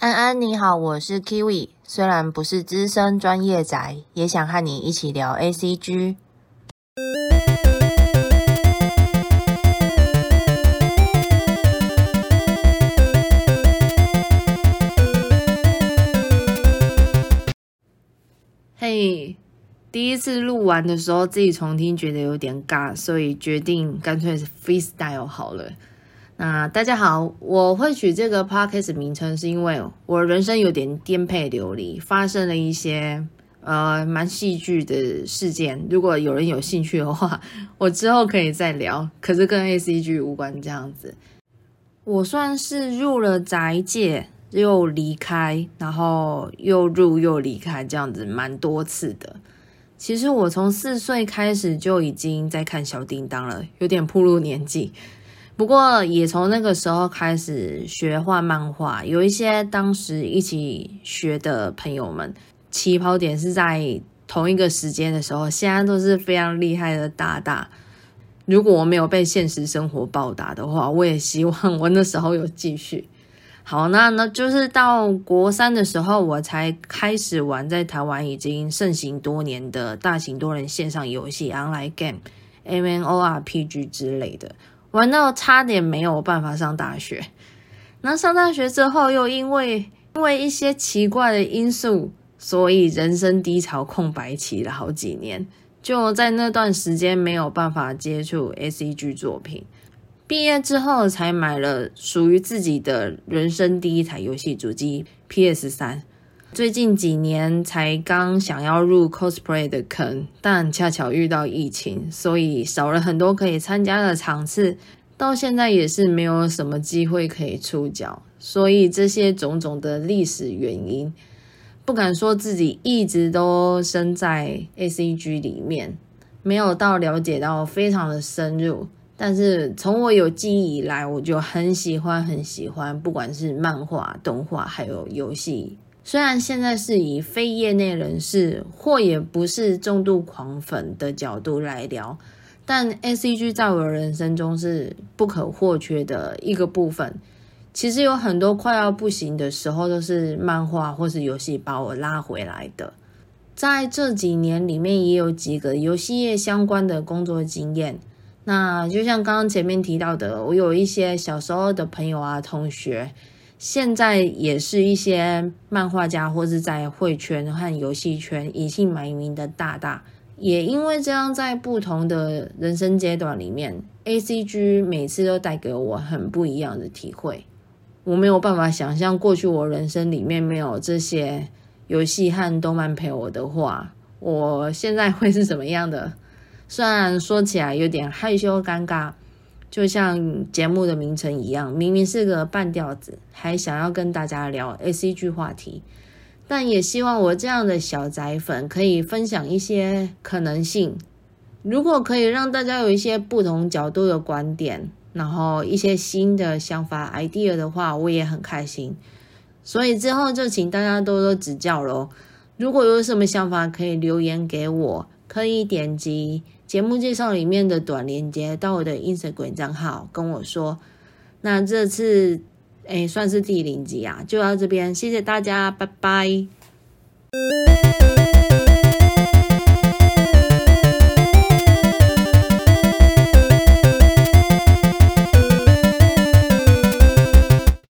安安你好，我是 Kiwi，虽然不是资深专业宅，也想和你一起聊 ACG。嘿，第一次录完的时候自己重听觉得有点尬，所以决定干脆是 freestyle 好了。那大家好，我会取这个 podcast 名称是因为我人生有点颠沛流离，发生了一些呃蛮戏剧的事件。如果有人有兴趣的话，我之后可以再聊。可是跟 ACG 无关这样子。我算是入了宅界又离开，然后又入又离开，这样子蛮多次的。其实我从四岁开始就已经在看小叮当了，有点步入年纪。不过也从那个时候开始学画漫画，有一些当时一起学的朋友们，起跑点是在同一个时间的时候，现在都是非常厉害的大大。如果我没有被现实生活报答的话，我也希望我那时候有继续。好，那那就是到国三的时候，我才开始玩在台湾已经盛行多年的大型多人线上游戏 （online game、M N O R P G 之类的。玩到差点没有办法上大学，那上大学之后又因为因为一些奇怪的因素，所以人生低潮空白期了好几年，就在那段时间没有办法接触 S E G 作品。毕业之后才买了属于自己的人生第一台游戏主机 PS 三，最近几年才刚想要入 cosplay 的坑，但恰巧遇到疫情，所以少了很多可以参加的场次。到现在也是没有什么机会可以出脚，所以这些种种的历史原因，不敢说自己一直都身在 ACG 里面，没有到了解到非常的深入。但是从我有记忆以来，我就很喜欢很喜欢，不管是漫画、动画，还有游戏。虽然现在是以非业内人士或也不是重度狂粉的角度来聊。但 A C G 在我人生中是不可或缺的一个部分。其实有很多快要不行的时候，都是漫画或是游戏把我拉回来的。在这几年里面，也有几个游戏业相关的工作经验。那就像刚刚前面提到的，我有一些小时候的朋友啊、同学，现在也是一些漫画家，或是在绘圈和游戏圈隐姓埋名的大大。也因为这样，在不同的人生阶段里面，A C G 每次都带给我很不一样的体会。我没有办法想象过去我人生里面没有这些游戏和动漫陪我的话，我现在会是什么样的？虽然说起来有点害羞尴尬，就像节目的名称一样，明明是个半吊子，还想要跟大家聊 A C G 话题。但也希望我这样的小宅粉可以分享一些可能性。如果可以让大家有一些不同角度的观点，然后一些新的想法 idea 的话，我也很开心。所以之后就请大家多多指教喽。如果有什么想法，可以留言给我，可以点击节目介绍里面的短链接到我的 Instagram 账号跟我说。那这次。哎，算是第零集啊，就到这边，谢谢大家，拜拜。